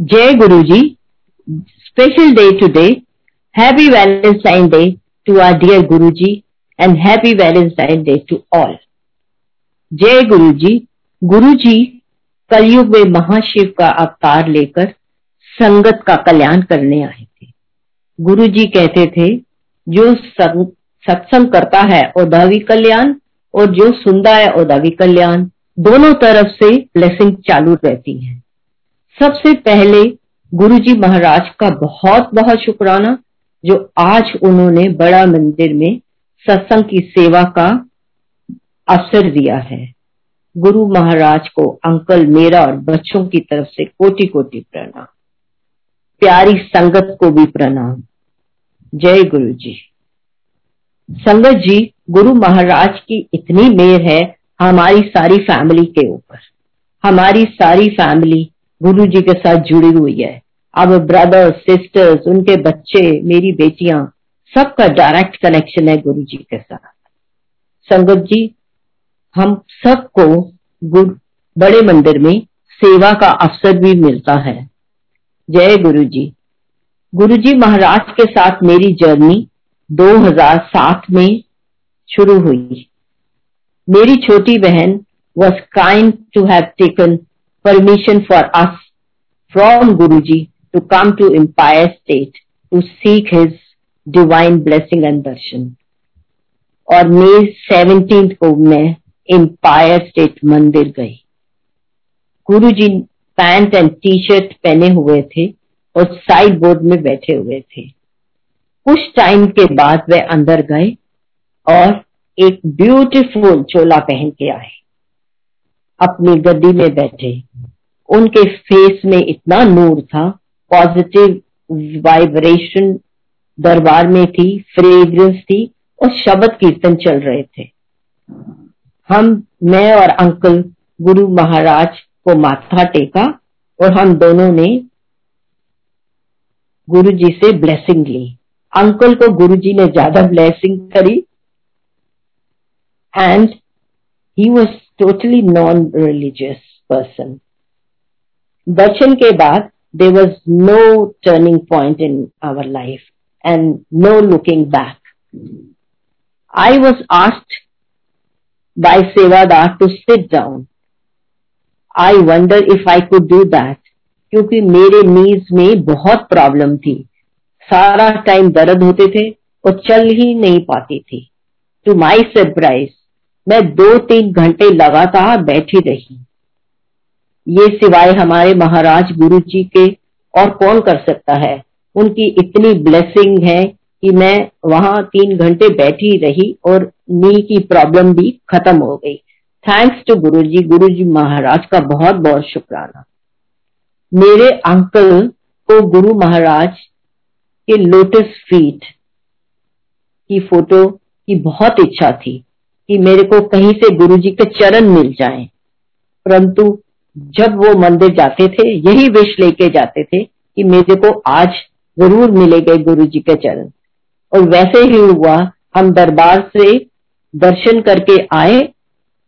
Jai Guruji, special day today. Happy Valentine Day to our dear Guruji and happy Valentine Day to all. जय गुरु जी गुरु जी कलयुग में महाशिव का अवतार लेकर संगत का कल्याण करने आए थे गुरु जी कहते थे जो सत्संग करता है ओदावी कल्याण और जो सुनता है ओदावी कल्याण दोनों तरफ़ से ब्लेसिंग चालू रहती है सबसे पहले गुरु जी महाराज का बहुत बहुत शुक्राना, जो आज उन्होंने बड़ा मंदिर में सत्संग की सेवा का अवसर दिया है। गुरु महाराज को अंकल मेरा और बच्चों की तरफ़ से कोटि कोटि प्रणाम। प्यारी संगत को भी प्रणाम। जय गुरु जी संगत जी, गुरु महाराज की इतनी मेहर है हमारी सारी फैमिली के ऊपर। हमारी सारी फैमिली गुरु जी के साथ जुड़ी हुई है। अब ब्रदर्स सिस्टर्स उनके बच्चे, मेरी बेटियाँ, सबका डायरेक्ट कनेक्शन है गुरु जी के साथ। संगत जी, हम सबको बड़े मंदिर में सेवा का अवसर भी मिलता है। जय गुरु जी। गुरु जी महाराज के साथ मेरी जर्नी 2007 में शुरू हुई। मेरी छोटी बहन was kind to have taken for us from Guru ji to come to Empire State to seek his divine blessing and darshan और मे सेवनटीन को मैं एम्पायर स्टेट मंदिर गई। Guru ji pant and T shirt पहने हुए थे और side board में बैठे हुए थे। कुछ टाइम के बाद वे अंदर गए और एक ब्यूटीफुल चोला पहन के आए। अपनी गद्दी में बैठे। उनके फेस में इतना नूर था। पॉजिटिव वाइब्रेशन दरबार में थी फ्रेग्रेंस थी और शब्द कीर्तन चल रहे थे। हम, मैं और अंकल, गुरु महाराज को माथा टेका और हम दोनों ने गुरु जी से ब्लेसिंग ली। अंकल को गुरु जी ने ज़्यादा ब्लेसिंग करी। And he was totally non religious person darshan के बाद there was no turning point in our life and no looking back I was asked by Sevadar to sit down. I wonder if I could do that, क्योंकि मेरे नीज में बहुत problem थी। सारा time दर्द होते थे और चल ही नहीं पाती थी। टू माई सरप्राइज़ मैं दो तीन घंटे लगातार बैठी रही। ये सिवाय हमारे महाराज गुरु जी के और कौन कर सकता है? उनकी इतनी ब्लेसिंग है कि मैं वहाँ तीन घंटे बैठी रही और नी की प्रॉब्लम भी खत्म हो गई। थैंक्स टू गुरु जी गुरु जी महाराज का बहुत बहुत शुक्राना। मेरे अंकल को गुरु महाराज के लोटस फीट की फ़ोटो की बहुत इच्छा थी। कि मेरे को कहीं से गुरु जी के चरण मिल जाएँ। परंतु जब वो मंदिर जाते थे यही विश लेके जाते थे कि मेरे को आज ज़रूर मिलेगा गुरु जी के चरण। और वैसे ही हुआ हम दरबार से दर्शन करके आए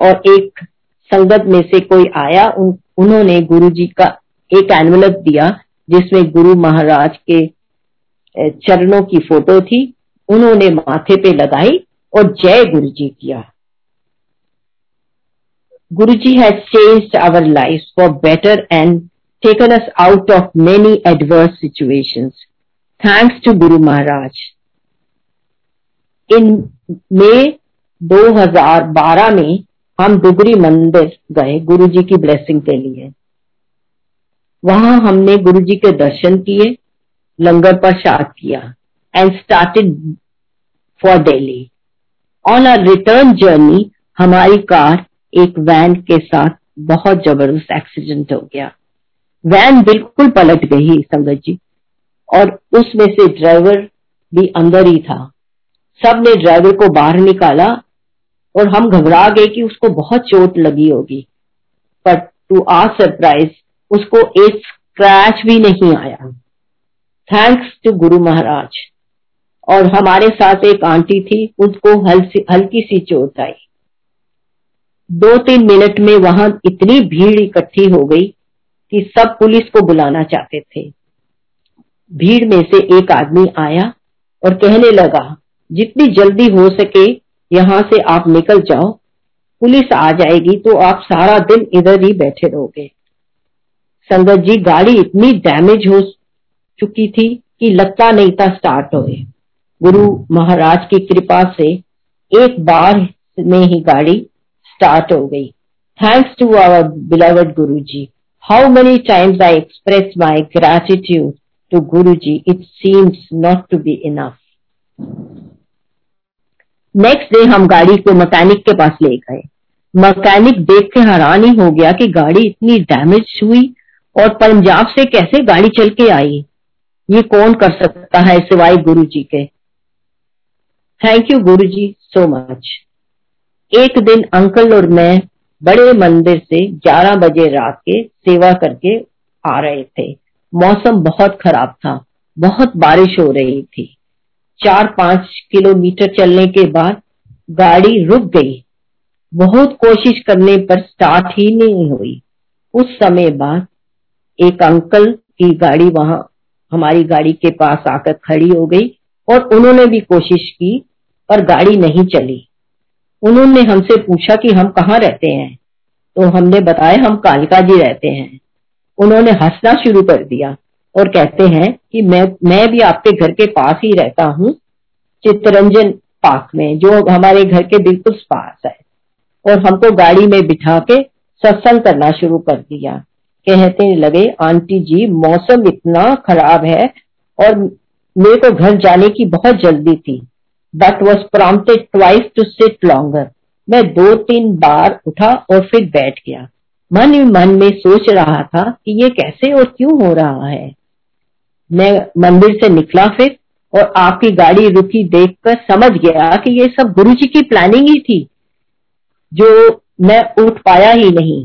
और एक संगत में से कोई आया उन, उन्होंने गुरु जी का एक एनवलप दिया जिसमें गुरु महाराज के चरणों की फ़ोटो थी। उन्होंने माथे पे लगाई और जय गुरु जी किया Guru ji changed our life for better and taken us out of many adverse situations thanks to Guru Maharaj in मई 2012 में हम डुगरी मंदिर गए गुरु जी की ब्लेसिंग के लिए। वहाँ हमने गुरु जी के दर्शन किए, लंगर प्रसाद किया and started for Delhi on a return journey हमारी कार एक वैन के साथ बहुत ज़बरदस्त एक्सीडेंट हो गया। वैन बिल्कुल पलट गई संगत जी, और उसमें से ड्राइवर भी अंदर ही था। सबने ड्राइवर को बाहर निकाला, और हम घबरा गए कि उसको बहुत चोट लगी होगी। बट टू आर सरप्राइज़ उसको एक स्क्रैच भी नहीं आया। थैंक्स टू गुरु महाराज और हमारे साथ एक आंटी थी, उनको हल्की सी चोट आई। दो तीन मिनट में वहाँ इतनी भीड़ इकट्ठी हो गई कि सब पुलिस को बुलाना चाहते थे। भीड़ में से एक आदमी आया और कहने लगा, जितनी जल्दी हो सके यहाँ से आप निकल जाओ, पुलिस आ जाएगी तो आप सारा दिन इधर ही बैठे रहोगे। संगत जी, गाड़ी इतनी डैमेज हो चुकी थी कि लगता नहीं था स्टार्ट होए। गुरु महाराज की कृपा से एक बार में ही गाड़ी स्टार्ट हो गई। Thanks to our beloved Guru ji how many times I express my gratitude to Guru ji it seems not to be enough next day हम गाड़ी को मैकेनिक के पास ले गए। मैकेनिक देख के हैरान ही हो गया कि गाड़ी इतनी डैमेज हुई और पंजाब से कैसे गाड़ी चल के आई। ये कौन कर सकता है सिवाय गुरु जी के? Thank you Guru ji so much एक दिन अंकल और मैं बड़े मंदिर से 11 बजे रात के सेवा करके आ रहे थे। मौसम बहुत खराब था, बहुत बारिश हो रही थी। चार पाँच किलोमीटर चलने के बाद गाड़ी रुक गई। बहुत कोशिश करने पर स्टार्ट ही नहीं हुई। उस समय बाद एक अंकल की गाड़ी वहाँ, हमारी गाड़ी के पास आकर खड़ी हो गई और उन्होंने भी कोशिश की पर गाड़ी नहीं चली। उन्होंने हमसे पूछा कि हम कहाँ रहते हैं। तो हमने बताया हम कालिका जी रहते हैं। उन्होंने हंसना शुरू कर दिया और कहते हैं कि मैं मैं भी आपके घर के पास ही रहता हूँ, चित्तरंजन पार्क में, जो हमारे घर के बिल्कुल पास है। और हमको गाड़ी में बिठा के सत्संग करना शुरू कर दिया। कहते लगे, आंटी जी, मौसम इतना खराब है और मेरे को घर जाने की बहुत जल्दी थी। But was prompted twice to sit longer मैं दो तीन बार उठा और फिर बैठ गया। मन ही मन में सोच रहा था कि ये कैसे और क्यों हो रहा है। मैं मंदिर से निकला फिर और आपकी गाड़ी रुकी देखकर समझ गया कि ये सब गुरु जी की प्लानिंग ही थी, जो मैं उठ पाया ही नहीं।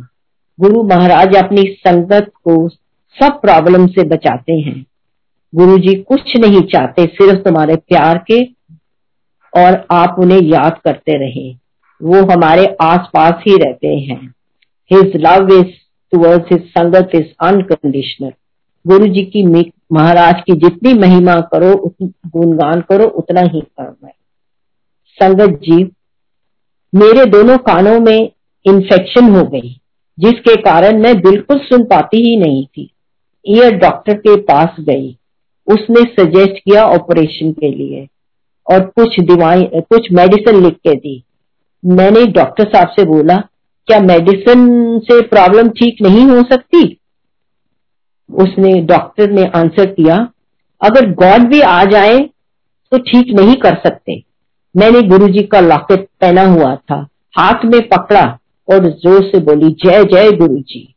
गुरु महाराज अपनी संगत को सब प्रॉब्लम से बचाते हैं। गुरु जी कुछ नहीं चाहते, सिर्फ़ तुम्हारे प्यार के और आप उन्हें याद करते रहे। वो हमारे आसपास ही रहते हैं। His love is towards his sangat is unconditional Guru ji की महाराज की जितनी महिमा करो, उतनी गुणगान करो, उतना ही कम है। संगत जी, मेरे दोनों कानों में इन्फेक्शन हो गई, जिसके कारण मैं बिल्कुल सुन पाती ही नहीं थी। ईयर डॉक्टर के पास गई। उसने सजेस्ट किया ऑपरेशन के लिए। और कुछ दवाई कुछ मेडिसिन लिख के दी। मैंने डॉक्टर साहब से बोला, क्या मेडिसिन से प्रॉब्लम ठीक नहीं हो सकती? उसने डॉक्टर ने आंसर किया, अगर गॉड भी आ जाए तो ठीक नहीं कर सकते। मैंने गुरुजी का लॉकेट पहना हुआ था, हाथ में पकड़ा और ज़ोर से बोली, जय जय गुरु जी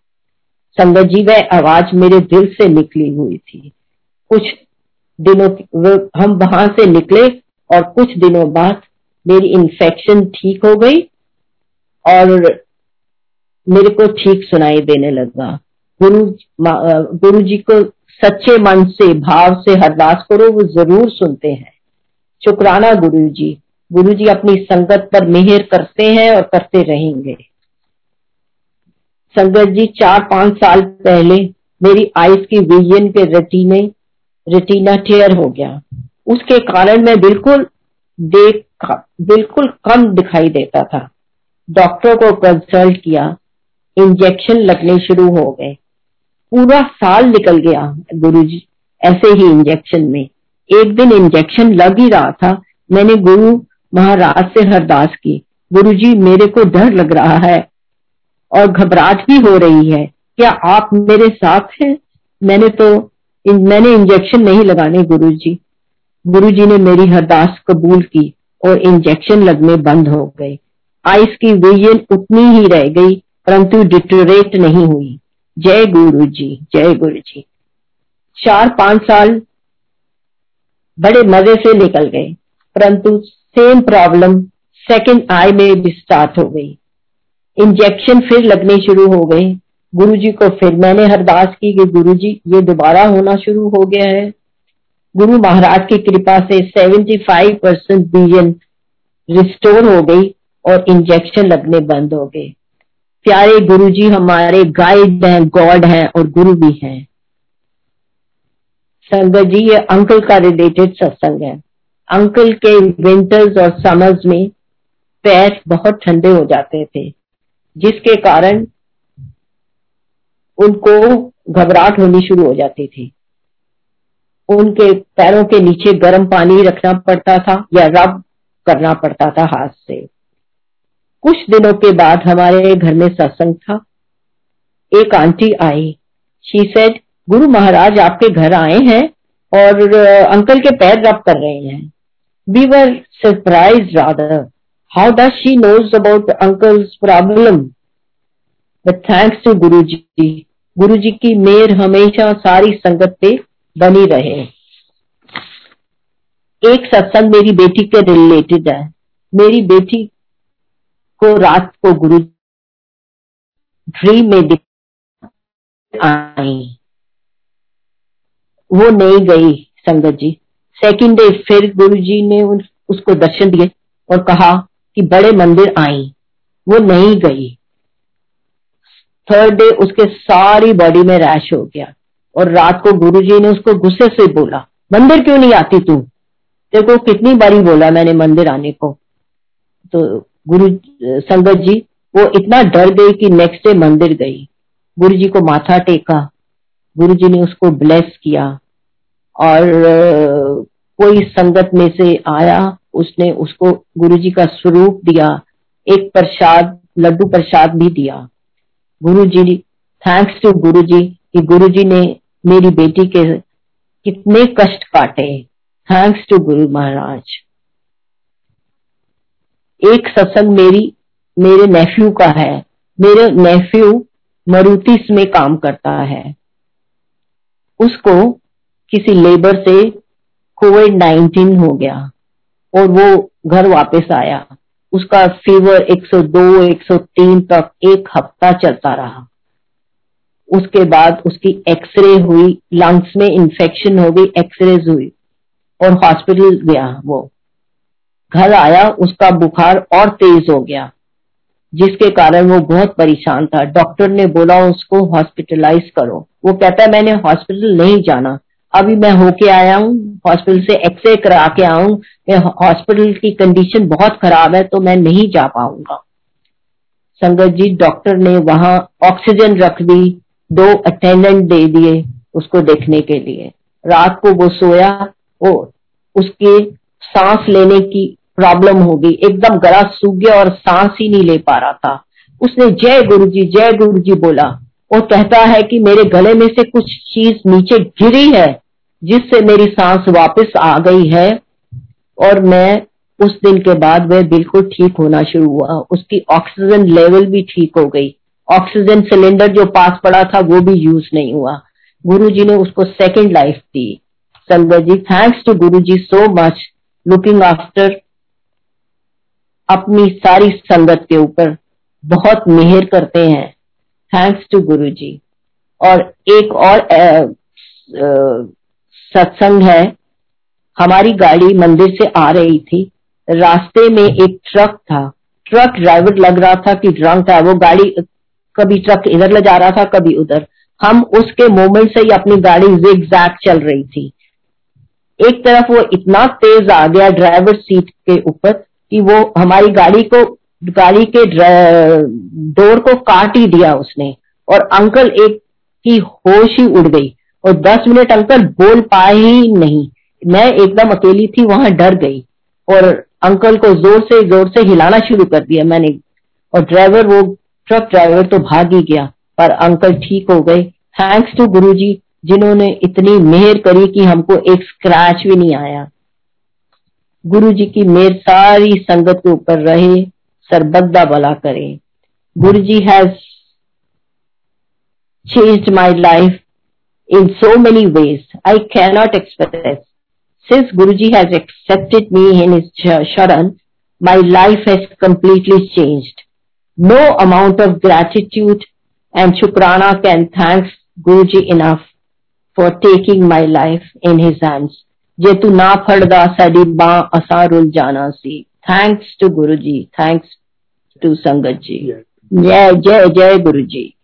संगत जी, वह आवाज़ मेरे दिल से निकली हुई थी। कुछ दिनों हम वहाँ से निकले और कुछ दिनों बाद मेरी इन्फेक्शन ठीक हो गई और मेरे को ठीक सुनाई देने लगा। गुरु गुरु जी को सच्चे मन से, भाव से हरदास करो, वो ज़रूर सुनते हैं। शुक्राना गुरु जी। गुरु जी अपनी संगत पर मेहर करते हैं और करते रहेंगे। संगत जी, चार पाँच साल पहले मेरी आइस की विजन के रेटिने रेटिना टेयर हो गया। उसके कारण मैं बिल्कुल देख, बिल्कुल कम दिखाई देता था। डॉक्टर को कंसल्ट किया, इंजेक्शन लगने शुरू हो गए। पूरा साल निकल गया गुरुजी, ऐसे ही इंजेक्शन में। एक दिन इंजेक्शन लग ही रहा था। मैंने गुरु महाराज से हरदास की, गुरुजी, मेरे को डर लग रहा है और घबराहट भी हो रही है। क्या आप मेरे साथ हैं? मैंने तो मैंने इंजेक्शन नहीं लगाने गुरुजी। गुरुजी ने मेरी हरदास कबूल की और इंजेक्शन लगने बंद हो गए आइस की विजन उतनी ही रह गई, परंतु डिटोरेट नहीं हुई। जय गुरु जी जय गुरु जी चार पाँच साल बड़े मज़े से निकल गए, परंतु सेम प्रॉब्लम सेकंड आई में भी स्टार्ट हो गई। इंजेक्शन फिर लगने शुरू हो गए। गुरुजी को फिर मैंने हरदास की कि गुरुजी, ये दोबारा होना शुरू हो गया है। गुरु महाराज की कृपा से 75 परसेंट विजन रिस्टोर हो गई और इंजेक्शन लगने बंद हो गए। प्यारे गुरु जी हमारे गाइड हैं, गॉड हैं और गुरु भी हैं। संगत जी, ये अंकल का रिलेटेड सत्संग है। अंकल के विंटर्स और समर्स में पैर बहुत ठंडे हो जाते थे, जिसके कारण उनको घबराहट होनी शुरू हो जाती थी। उनके पैरों के नीचे गर्म पानी रखना पड़ता था या रब करना पड़ता था हाथ से। कुछ दिनों के बाद हमारे घर में सत्संग था। एक aunty I. She said Guru Maharaj, आपके घर आए हैं और अंकल के पैर रब कर रहे हैं। We were surprise rather how does she knows about uncle's problem thanks to Guru ji Guru जी की मेहर हमेशा सारी संगत पे बनी रहे। एक सत्संग मेरी बेटी के रिलेटेड है मेरी बेटी को रात को गुरु ड्रीम में आई। वो नहीं गई संगत जी। सेकंड डे फिर गुरु जी ने उसको दर्शन दिए और कहा कि बड़े मंदिर आई। वो नहीं गई। थर्ड डे उसके सारी बॉडी में रैश हो गया। और रात को गुरुजी ने उसको गुस्से से बोला, मंदिर क्यों नहीं आती तू? देखो, कितनी बारी बोला मैंने मंदिर आने को। तो गुरु, संगत जी, वो इतना डर गई कि नेक्स्ट डे मंदिर गई। गुरु जी को माथा टेका। गुरु जी ने उसको ब्लेस किया और, कोई संगत में से आया, उसने उसको गुरु जी का स्वरूप दिया, एक प्रसाद, लड्डू प्रसाद भी दिया। गुरु जी थैंक्स टू गुरु जी कि गुरु जी ने मेरी बेटी के कितने कष्ट काटे थैंक्स टू गुरु महाराज एक सत्संग मेरी, मेरे नेफ्यू का है। मेरे नेफ्यू मरुतिस में काम करता है। उसको किसी लेबर से कोविड नाइन्टीन हो गया और वो घर वापस आया। उसका फीवर 102 103 तक एक हफ़्ता चलता रहा। उसके बाद उसकी एक्सरे हुई लंग्स में इंफेक्शन हो गई एक्सरे हुई और हॉस्पिटल गया वो। घर आया, उसका बुखार और तेज हो गया, जिसके कारण वो बहुत परेशान था। डॉक्टर ने बोला, उसको हॉस्पिटलाइज करो। वो कहता है, मैंने हॉस्पिटल नहीं जाना। अभी मैं होके आया हूँ हॉस्पिटल से एक्सरे करा के आऊँ। हॉस्पिटल की कंडीशन बहुत खराब है तो मैं नहीं जा पाऊँगा। संगत जी डॉक्टर ने वहाँ ऑक्सीजन रख दी दो अटेंडेंट दे दिए उसको देखने के लिए। रात को वो सोया वो उसके सांस लेने की प्रॉब्लम हो गई। एकदम गला सूख गया और सांस ही नहीं ले पा रहा था। उसने जय गुरु जी जय गुरु जी बोला, वो कहता है कि मेरे गले में से कुछ चीज़ नीचे गिरी है, जिससे मेरी सांस वापस आ गई है और मैं उस दिन के बाद वह बिल्कुल ठीक होना शुरू हुआ। उसकी ऑक्सीजन लेवल भी ठीक हो गई। ऑक्सीजन सिलेंडर जो पास पड़ा था, वो भी यूज़ नहीं हुआ। गुरु जी ने उसको सेकेंड लाइफ दी। संगत ji thanks to Guru ji so much looking after अपनी सारी संगत के ऊपर बहुत मेहर करते हैं। थैंक्स टू गुरु जी और एक और सत्संग है। हमारी गाड़ी मंदिर से आ रही थी। रास्ते में एक ट्रक था। ट्रक ड्राइवर लग रहा था कि ड्रंक था। वो गाड़ी कभी ट्रक इधर ले जा रहा था, कभी उधर। हम उसके मोमेंट से ही अपनी गाड़ी जिग चल रही थी। एक तरफ़ वो इतना तेज आ गया ड्राइवर सीट के ऊपर कि वो हमारी गाड़ी को, गाड़ी के डोर को काट ही दिया उसने। और अंकल एक की होश ही उड़ गई। और दस मिनट अंकल बोल पाए ही नहीं। मैं एकदम अकेली थी, वहाँ डर गई। और अंकल को ज़ोर से ज़ोर से हिलाना शुरू कर दिया मैंने। और ड्राइवर वो ट्रक ड्राइवर तो भाग ही गया पर अंकल ठीक हो गए थैंक्स टू गुरु जी जिन्होंने इतनी मेहर करी कि हमको एक स्क्रैच भी नहीं आया गुरु जी की मेहर सारी संगत के ऊपर रहे सरबद्दा भला करे Guru ji has changed my life in so many ways I cannot express. Since Guruji has accepted me in his sharan, my life has completely changed. no amount of gratitude and Shukrana can thank Guruji enough for taking my life in his hands. Jetu na phadda sadibba asarul jana si. Thanks to Guruji. Thanks to Sangatji. Jai Jai Jai Guruji.